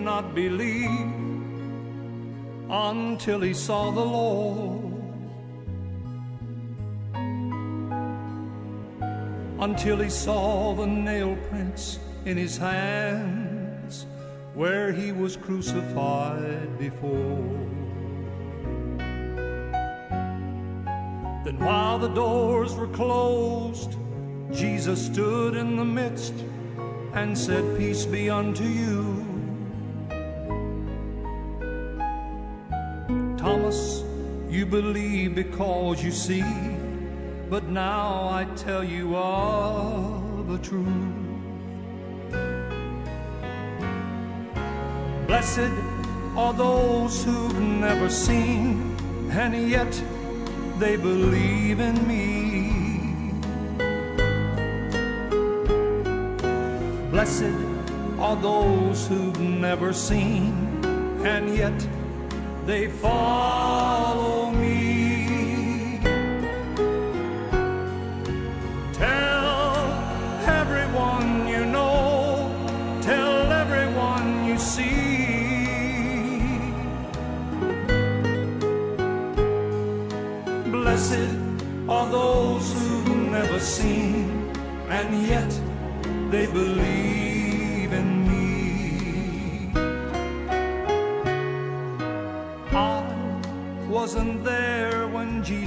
Not believe until he saw the Lord. Until he saw the nail prints in his hands where he was crucified before. Then, while the doors were closed, Jesus stood in the midst and said, Peace be unto you. You believe because you see, but now I tell you of the truth. Blessed are those who've never seen, and yet they believe in me. Blessed are those who've never seen, and yet they follow me. Tell everyone you know, tell everyone you see. Blessed are those who've never seen, and yet they believe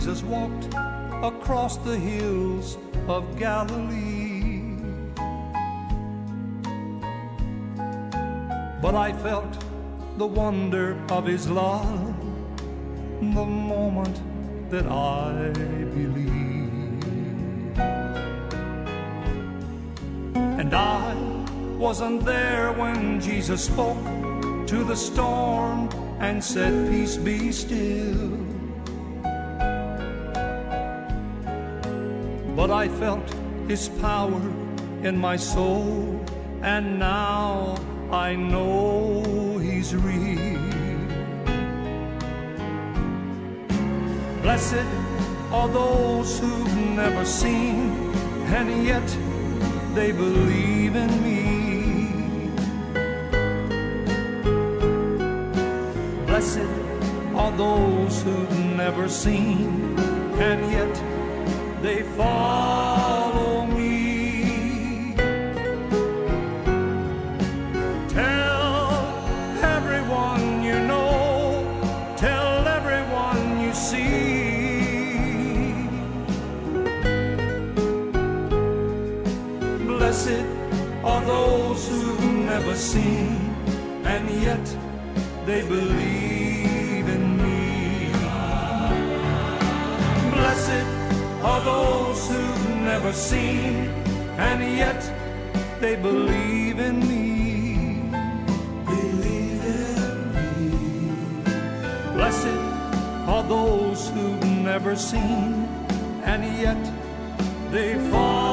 Jesus walked across the hills of Galilee. But I felt the wonder of his love the moment that I believed. And I wasn't there when Jesus spoke to the storm and said, Peace be still. I felt his power in my soul, and now I know he's real. Blessed are those who've never seen, and yet they believe in me. Blessed are those who've never seen, and yet they follow me. Tell everyone you know, tell everyone you see. Blessed are those who've never seen, and yet they believe those who've never seen, and yet they believe in me. Believe in me. Blessed are those who've never seen, and yet they follow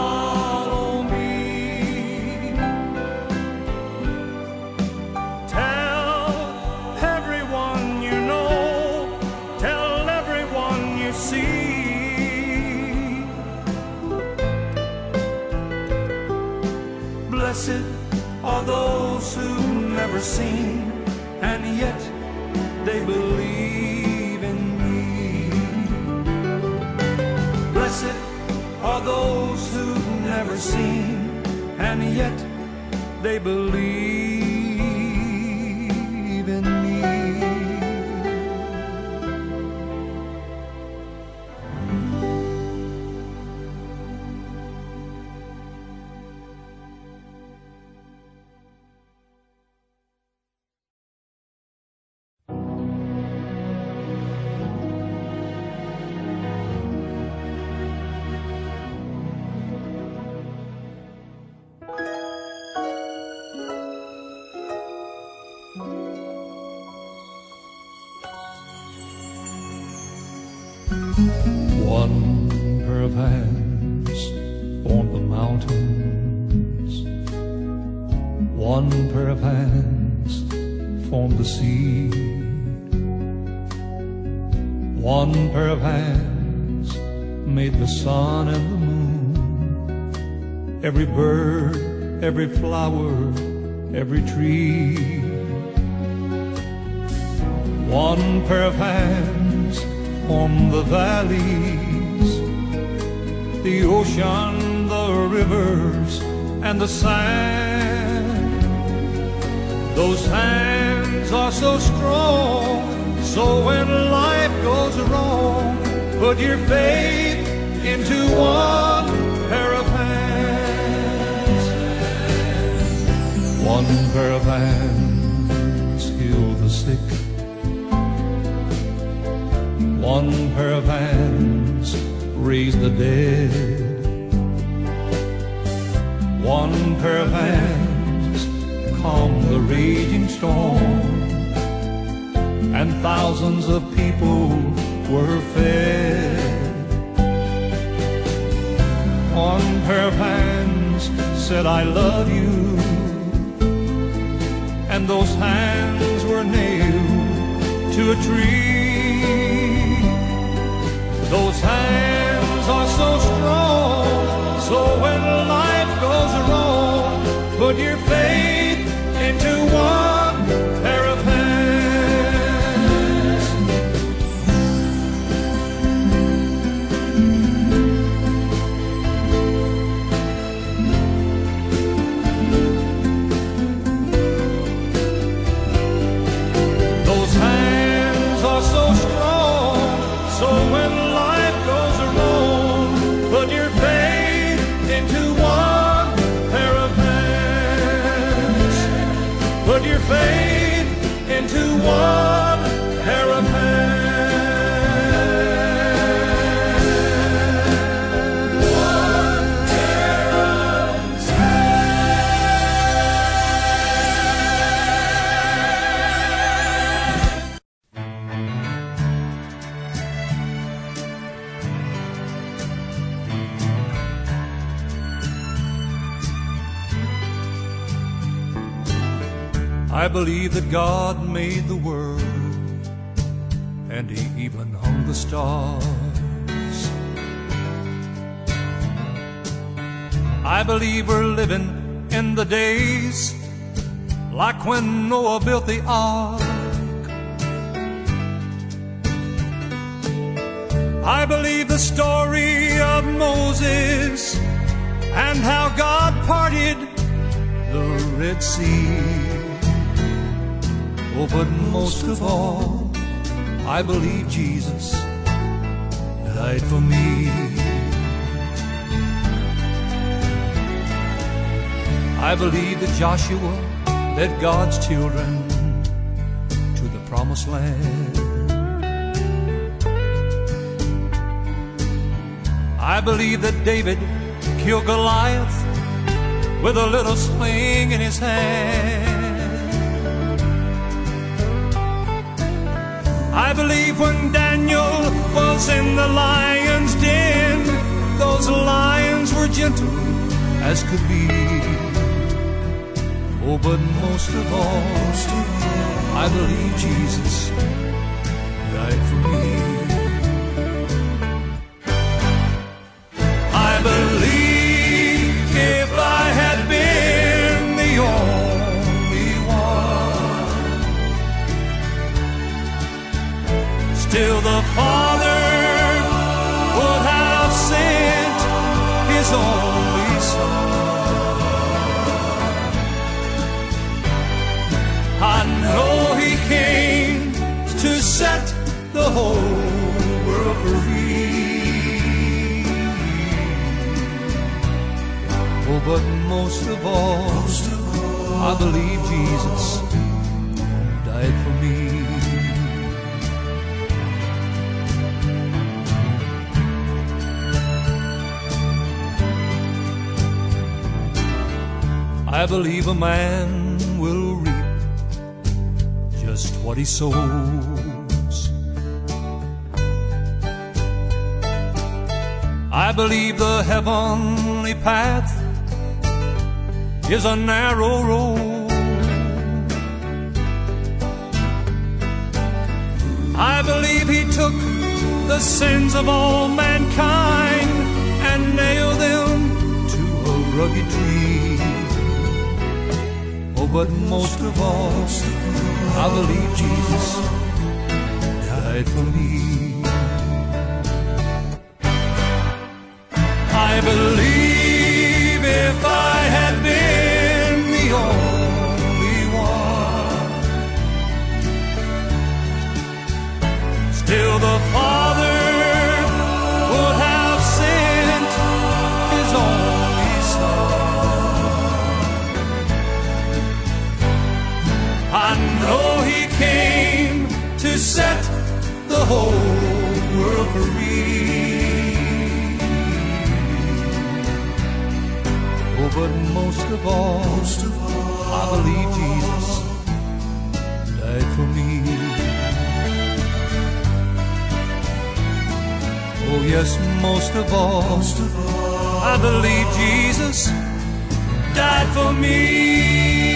flower, every tree. One pair of hands formed the valleys, the ocean, the rivers, and the sand. Those hands are so strong, so when life goes wrong, put your faith into one pair of hands heal the sick. One pair of hands raise the dead. One pair of hands calm the raging storm. And thousands of people were fed. One pair of hands said, I love you. And those hands were nailed to a tree. Those hands are so strong, so when life goes wrong, put your faith into one I believe that God made the world and he even hung the stars. I believe we're living in the days like when Noah built the ark. I believe the story of Moses and how God parted the Red Sea. Oh, but most of all, I believe Jesus died for me. I believe that Joshua led God's children to the promised land. I believe that David killed Goliath with a little sling in his hand. I believe when Daniel was in the lion's den, those lions were gentle as could be. Oh, but most of all, I believe Jesus but most of all, I believe Jesus died for me. I believe a man will reap just what he sows. I believe the heavenly path is a narrow road. I believe he took the sins of all mankind and nailed them to a rugged tree. Oh, but most of all, I believe Jesus died for me. Whole world free. Oh, but most of all, most of all, I believe Jesus died for me. Oh, yes, most of all, most of all, I believe Jesus died for me.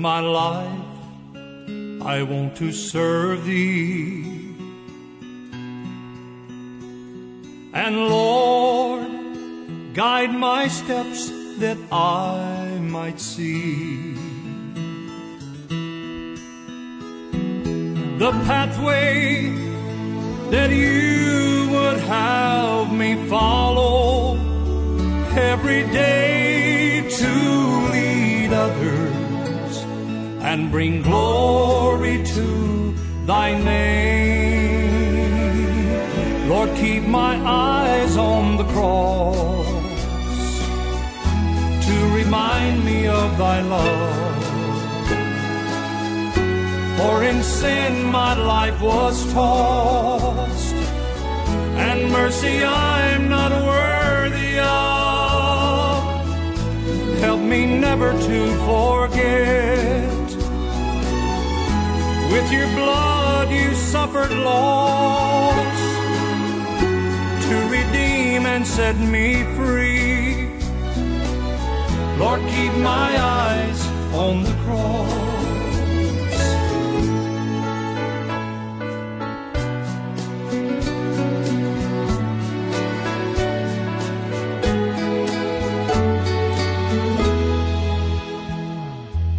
My life I want to serve thee. And Lord, guide my steps that I might see the pathway that you would have me follow every day to lead others and bring glory to thy name. Lord, keep my eyes on the cross to remind me of thy love. For in sin my life was tossed, and mercy I'm not worthy of. Help me never to forget. With your blood you suffered loss to redeem and set me free. Lord, keep my eyes on the cross.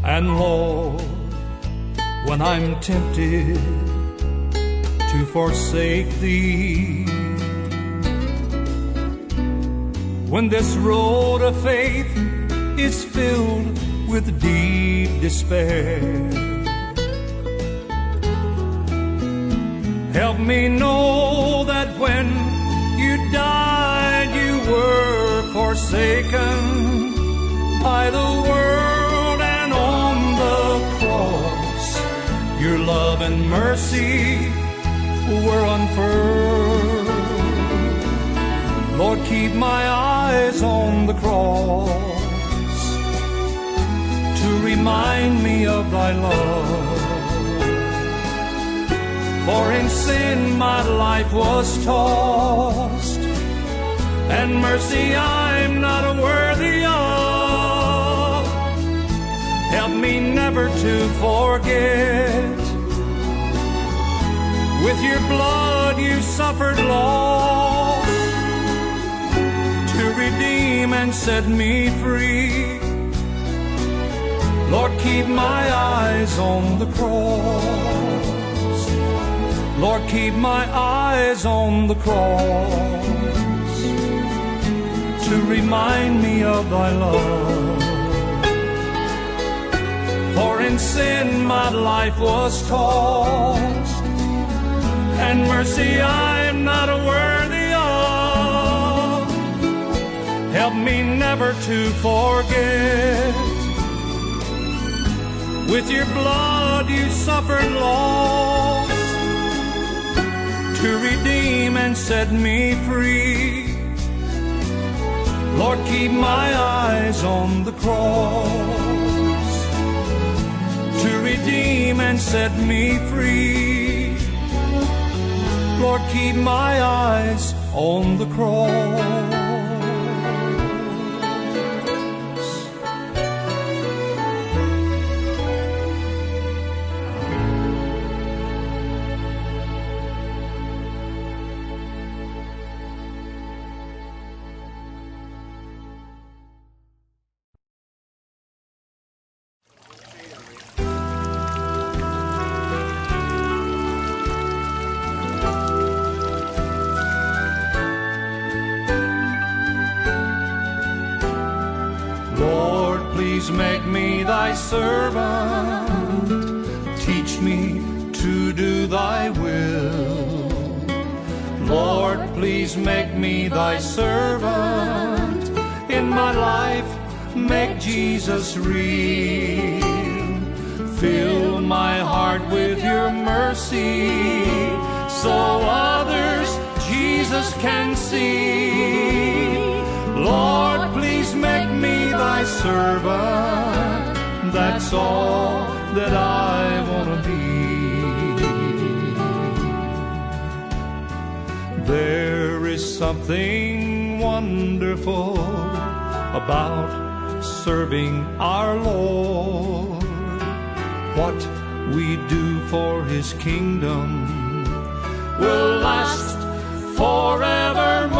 And Lord when I'm tempted to forsake thee. When this road of faith is filled with deep despair. Help me know that when you died, you were forsaken by the world, your love and mercy were unfurled. Lord, keep my eyes on the cross to remind me of thy love. For in sin my life was tossed, and mercy I'm not worthy of. Help me never to forget. With your blood you suffered loss to redeem and set me free. Lord, keep my eyes on the cross. Lord, keep my eyes on the cross to remind me of thy love. For in sin my life was tossed, and mercy I'm not worthy of. Help me never to forget. With your blood you suffered loss to redeem and set me free. Lord, keep my eyes on the cross to redeem and set me free. Keep my eyes on the cross. Jesus real. Fill my heart with your mercy so others Jesus can see. Lord, please make me thy servant. That's all that I want to be. There is something wonderful about serving our Lord. What we do for his kingdom will last forevermore.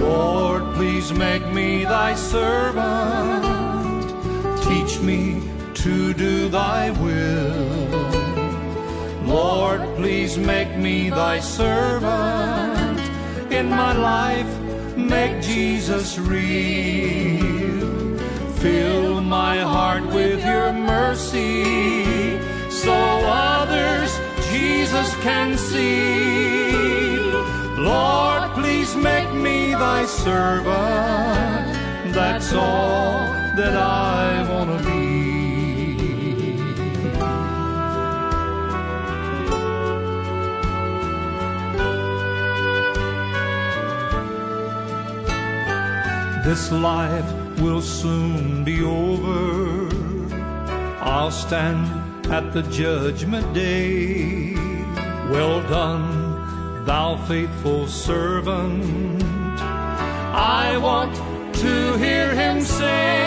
Lord, please make me thy servant. Teach me to do thy will. Lord, please make me thy servant. In my life, make Jesus real. Fill my heart with your mercy so others Jesus can see. Lord, please make me thy servant. That's all that I want to be. This life will soon be over. I'll stand at the judgment day. Well done, thou faithful servant. I want to hear him say,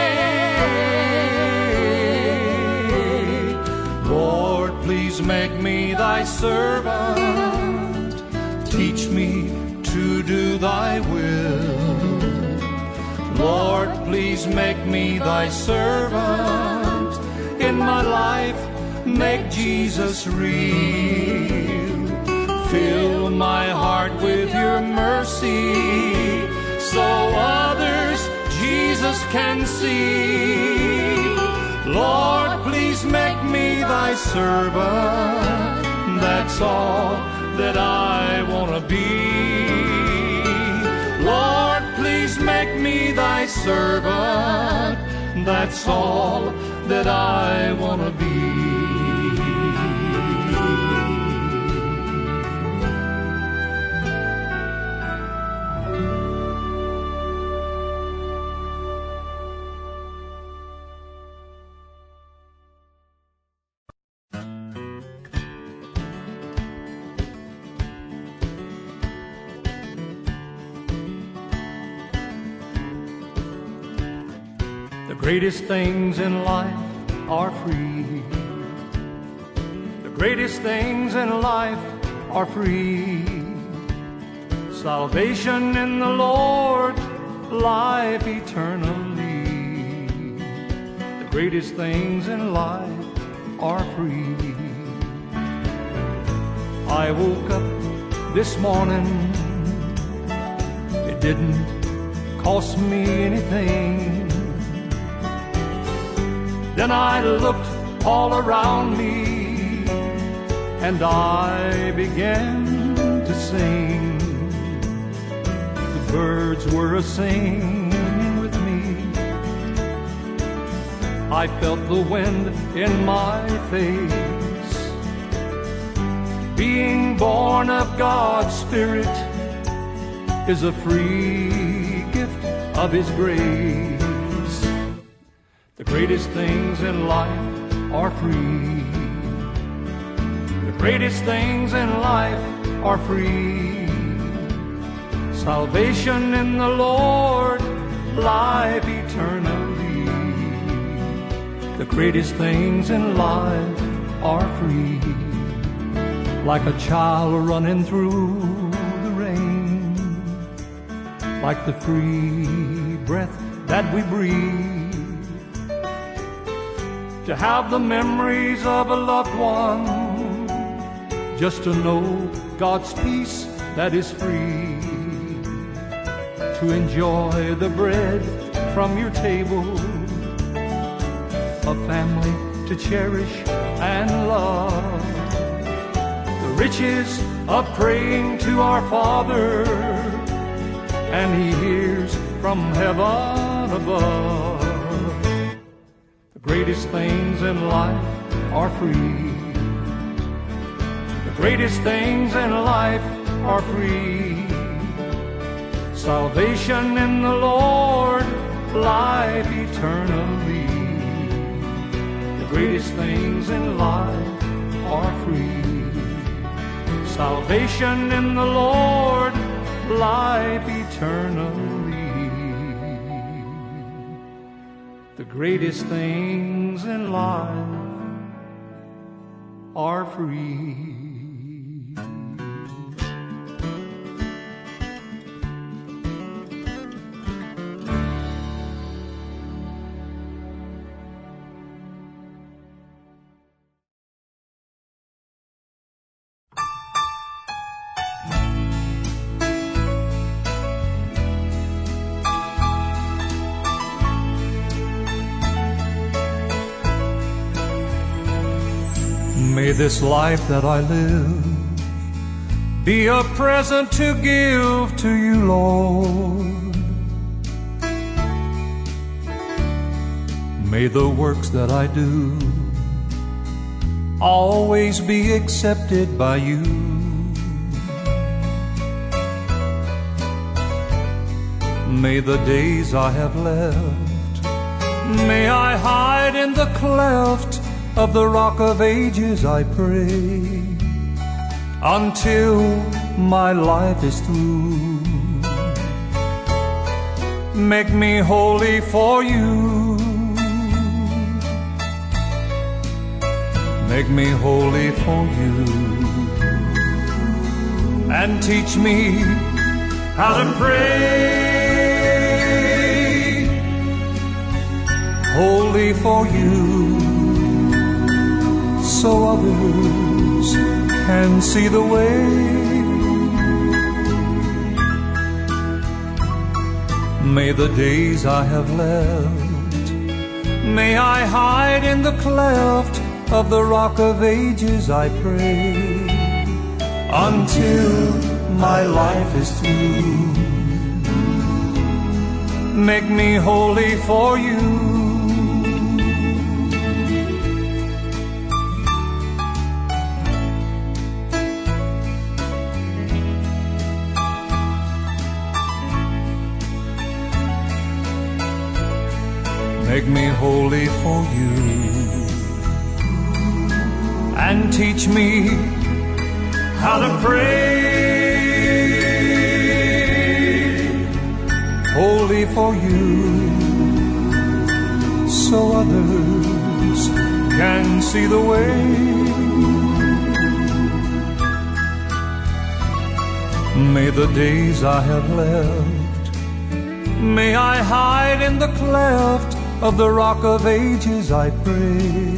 Lord, please make me thy servant. Teach me to do thy will. Lord, please make me thy servant. In my life, make Jesus real. Fill my heart with your mercy so others Jesus can see. Lord, please make me thy servant. That's all that I want to be. Make me thy servant. That's all that I want to be. Greatest things in life are free. The greatest things in life are free. Salvation in the Lord, life eternally. The greatest things in life are free. I woke up this morning, it didn't cost me anything. Then I looked all around me and I began to sing. The birds were a singing with me. I felt the wind in my face. Being born of God's Spirit is a free gift of His grace. The greatest things in life are free. The greatest things in life are free. Salvation in the Lord, life eternally. The greatest things in life are free. Like a child running through the rain. Like the free breath that we breathe to have the memories of a loved one, just to know God's peace that is free, to enjoy the bread from your table, a family to cherish and love, the riches of praying to our Father, and He hears from heaven above greatest things in life are free. The greatest things in life are free. Salvation in the Lord, life eternally. The greatest things in life are free. Salvation in the Lord, life eternally. The greatest things in life are free. This life that I live be a present to give to you, Lord. May the works that I do always be accepted by you. May the days I have left, may I hide in the cleft of the rock of ages, I pray, until my life is through. Make me holy for you. Make me holy for you. And teach me how to pray. holy for you so others can see the way. May the days I have left, may I hide in the cleft of the rock of ages, I pray, until my life is through. Make me holy for you. Make me holy for you and teach me how to pray. Holy for you so others can see the way. May the days I have left, may I hide in the cleft of the rock of ages, I pray,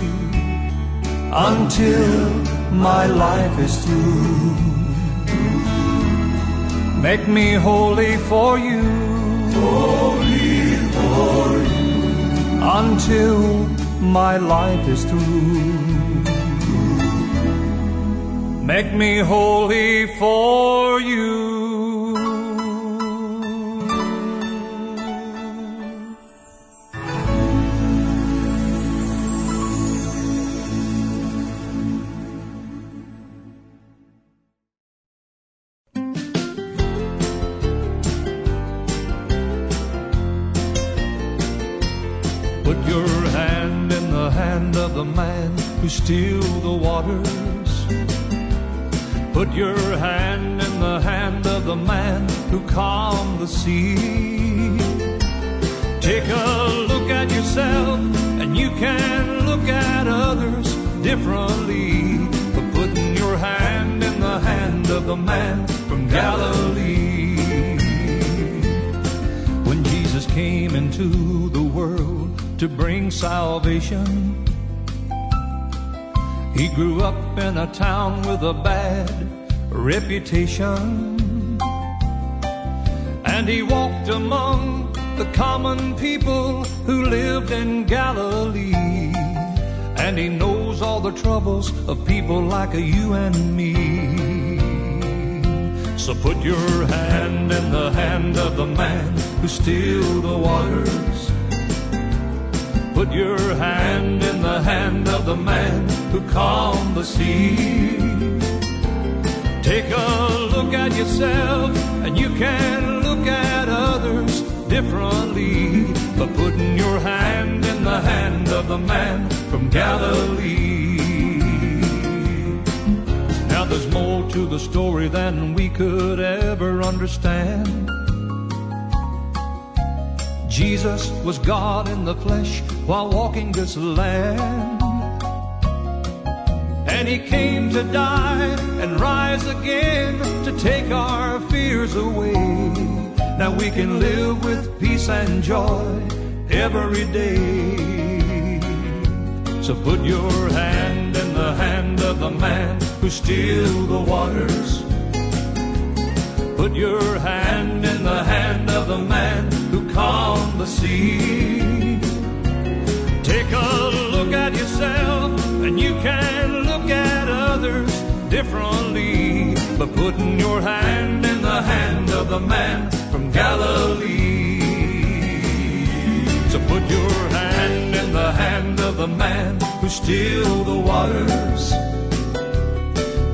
until my life is through. Make me holy for you, holy for you, until my life is through. Make me holy for you. Yourself and you can look at others differently. But putting your hand in the hand of the man from Galilee. When Jesus came into the world to bring salvation, he grew up in a town with a bad reputation. And he walked among the common people who lived in Galilee. And he knows all the troubles of people like you and me. So put your hand in the hand of the man who still the waters. Put your hand in the hand of the man who calmed the sea. Take a look at yourself and you can look at others differently. But putting your hand in the hand of the man from Galilee. Now there's more to the story than we could ever understand. Jesus was God in the flesh while walking this land. And he came to die and rise again to take our fears away. Now we can live with peace and joy every day. So put your hand in the hand of the man who still the waters. Put your hand in the hand of the man who calmed the sea. Take a look at yourself and you can look at others differently. But putting your hand in the hand of the man from Galilee. So put your hand in the hand of the man who still the waters.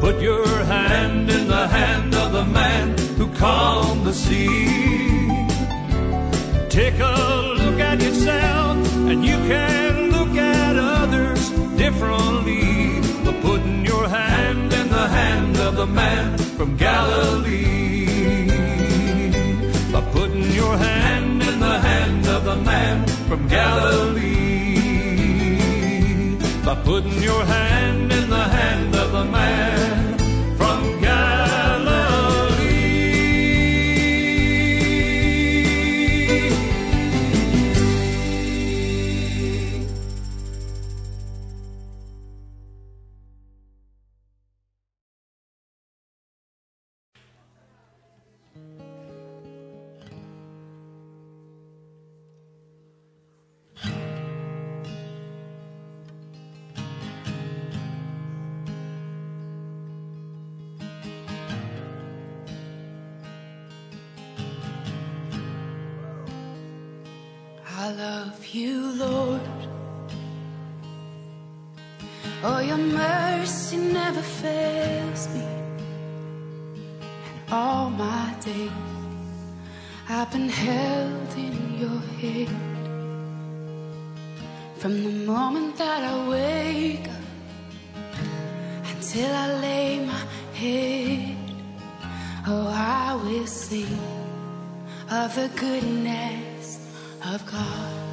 Put your hand in the hand of the man who calmed the sea. Take a look at yourself and you can look at others differently. Hand of the man from Galilee. By putting your hand in the hand of the man from Galilee. By putting your hand in the hand of the man from Galilee. Will of the goodness of God.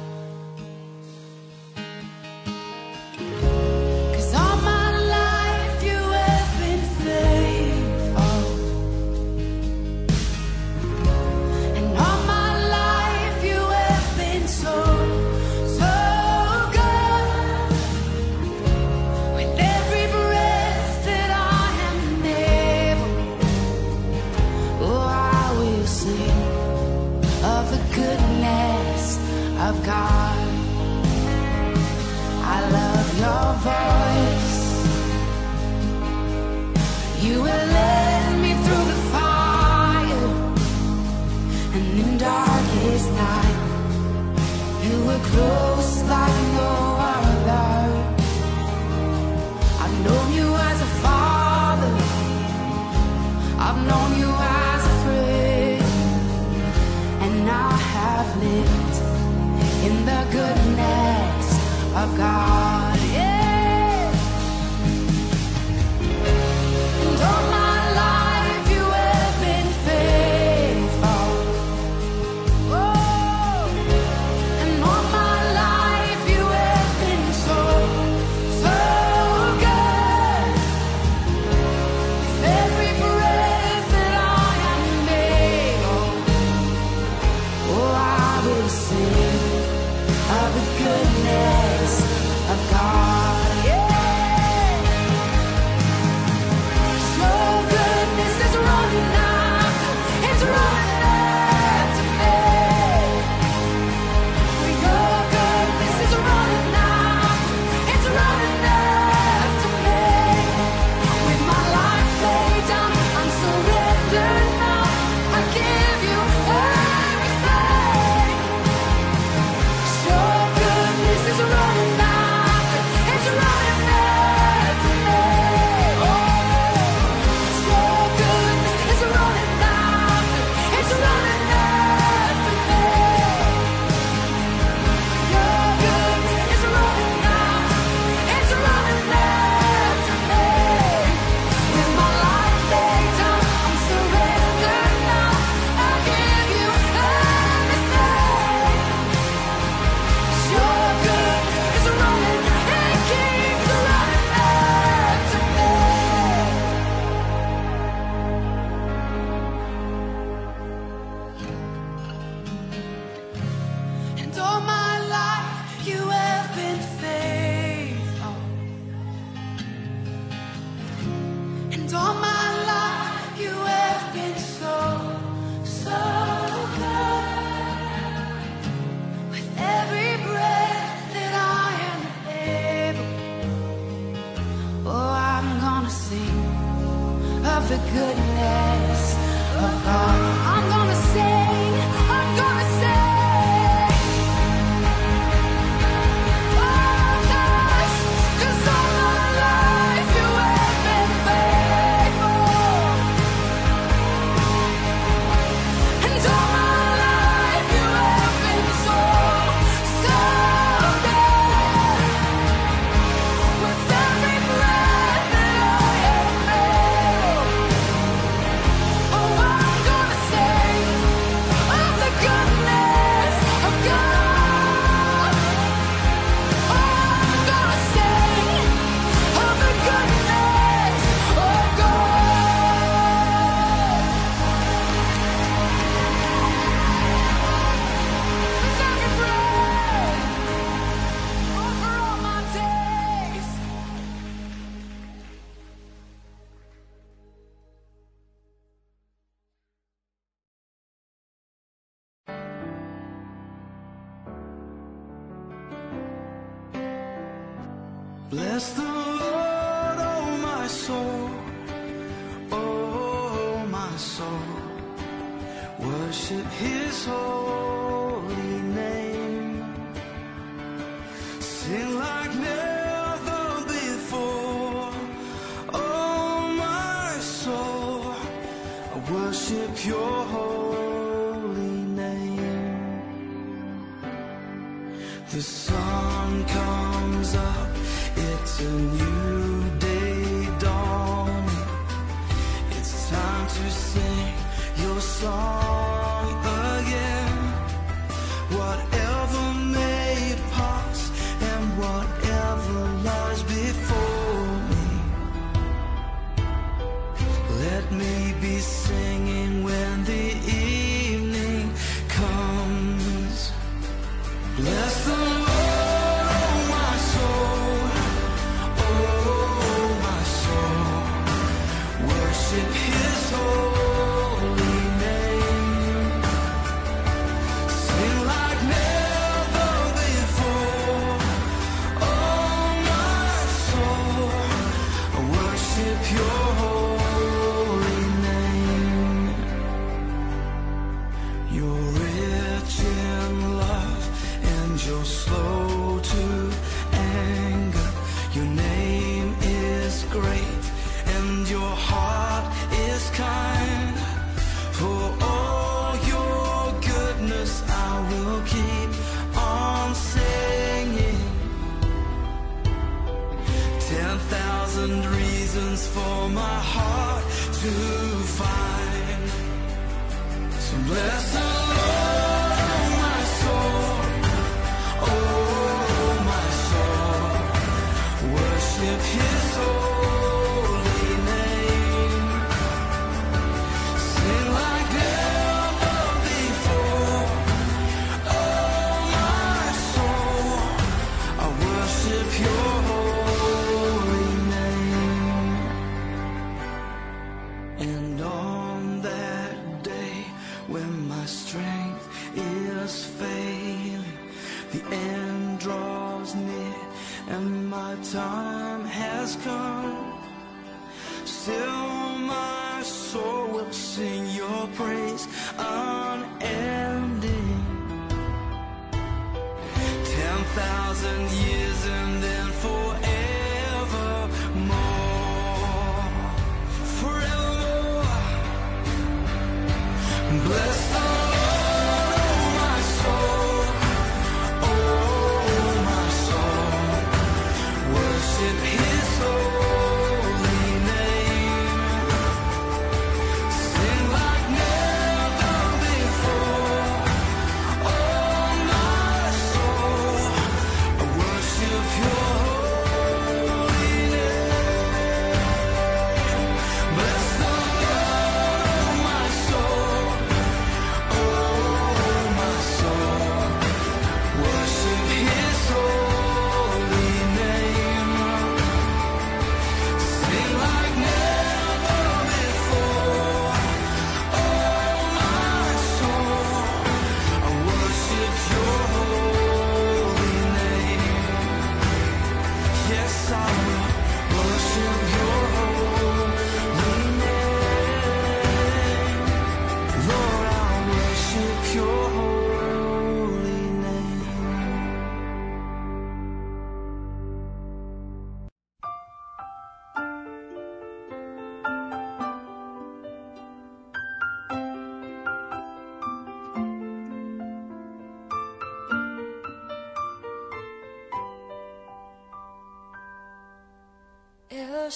worship his holy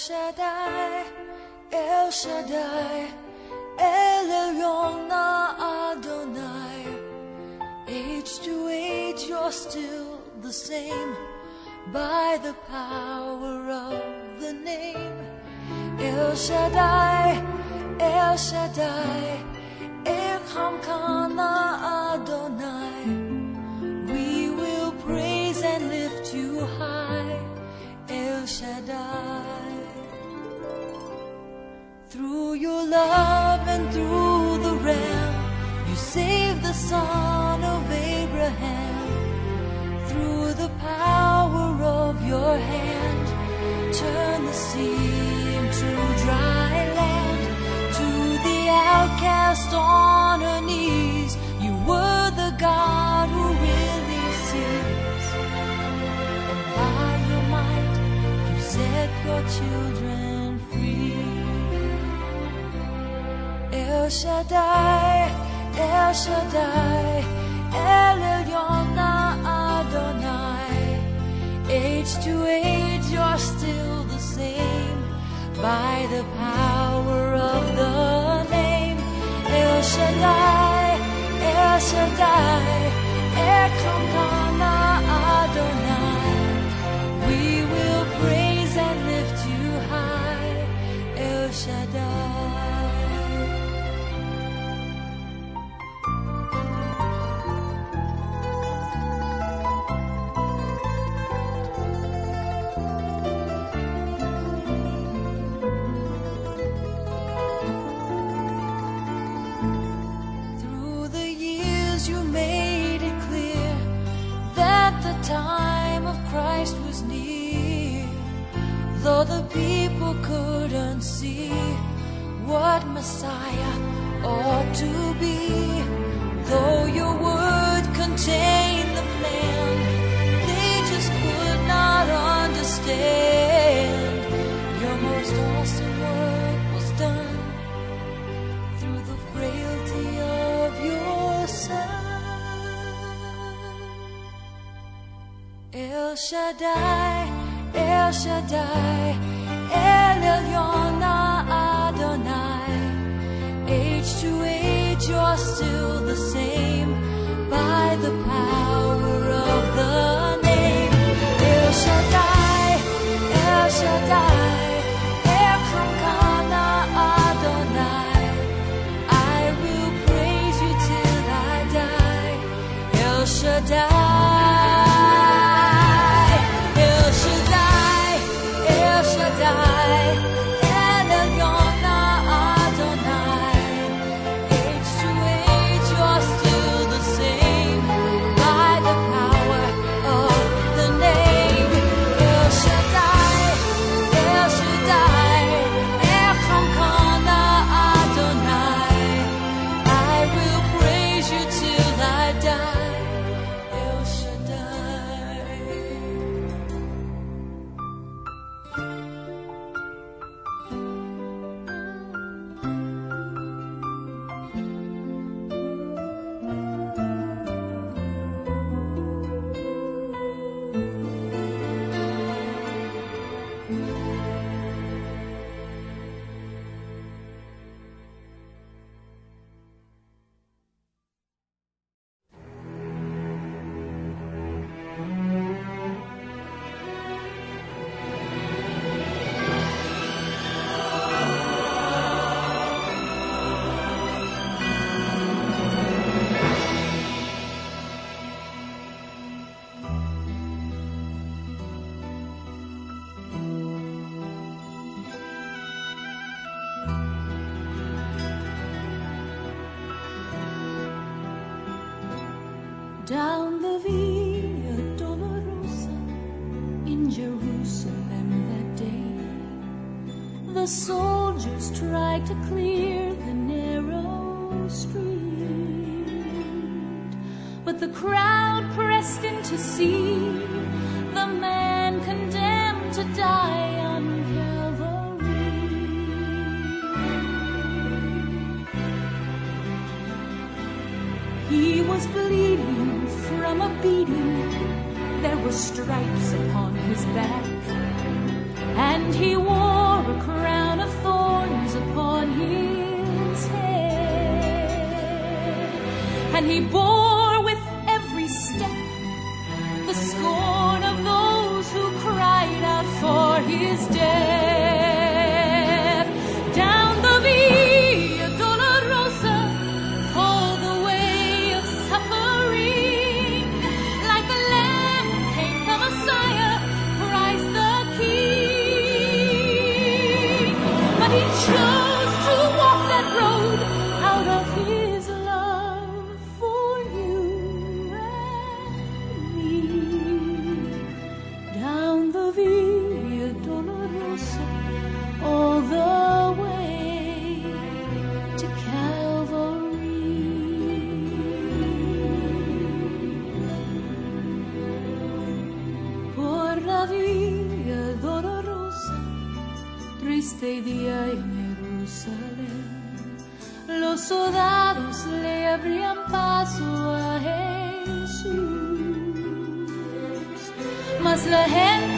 shut up. love and through the realm, you saved the son of Abraham. Through the power of your hand, turn the sea into dry land. To the outcast on her knees, you were the God who really sees. And by your might, you set your children. El Shaddai, El Shaddai, El Elyon Adonai. Age to age, you're still the same by the power of the name. El Shaddai, El Shaddai, Erkamka na Adonai. People couldn't see what Messiah ought to be, though your word contained the plan, they just could not understand. Your most awesome work was done through the frailty of your son. El Shaddai, El Shaddai, El Elyon Adonai. Age to age, you're still the same by the power of the name. But the crowd pressed in to see the man condemned to die on Calvary. He was bleeding from a beating. There were stripes upon his back. And he wore a crown of thorns upon his head. And he bore todavía dolorosa, triste día en Jerusalén. Los soldados le abrían paso a Jesús, mas la gente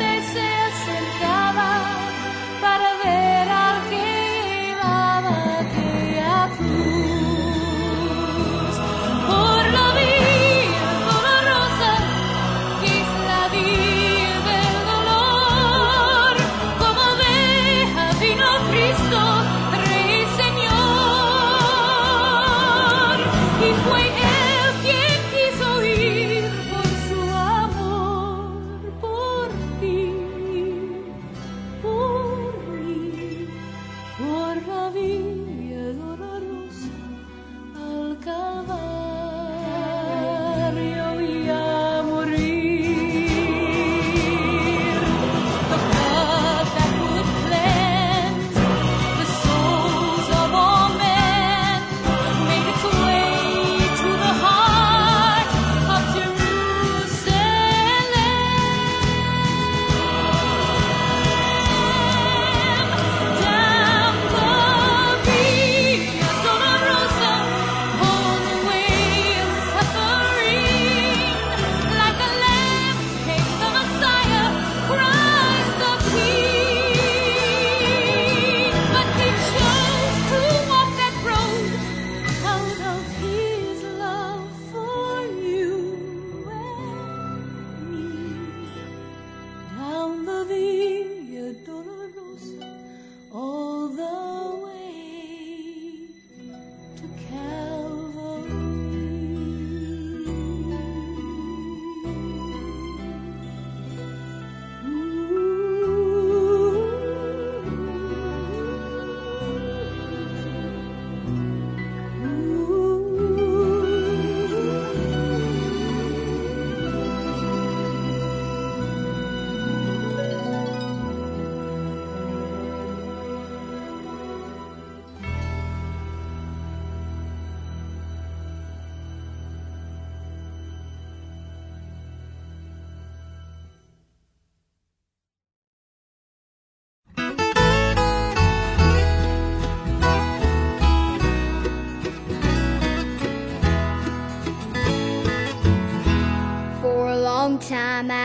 time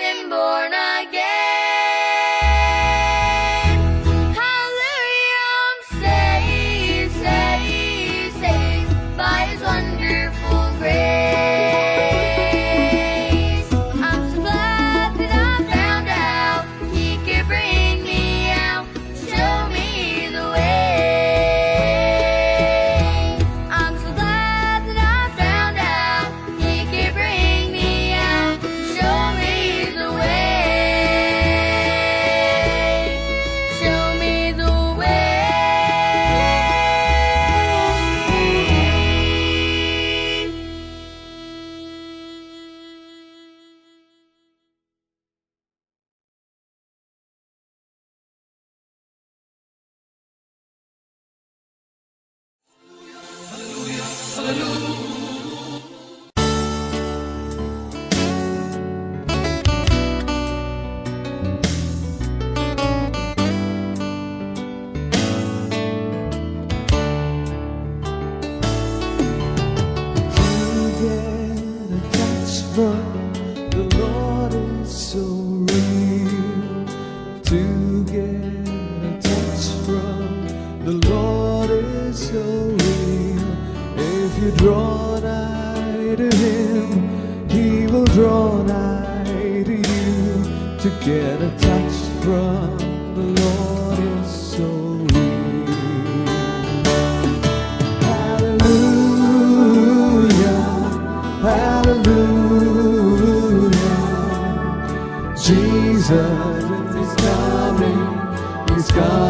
been born again. Jesus is coming, he's coming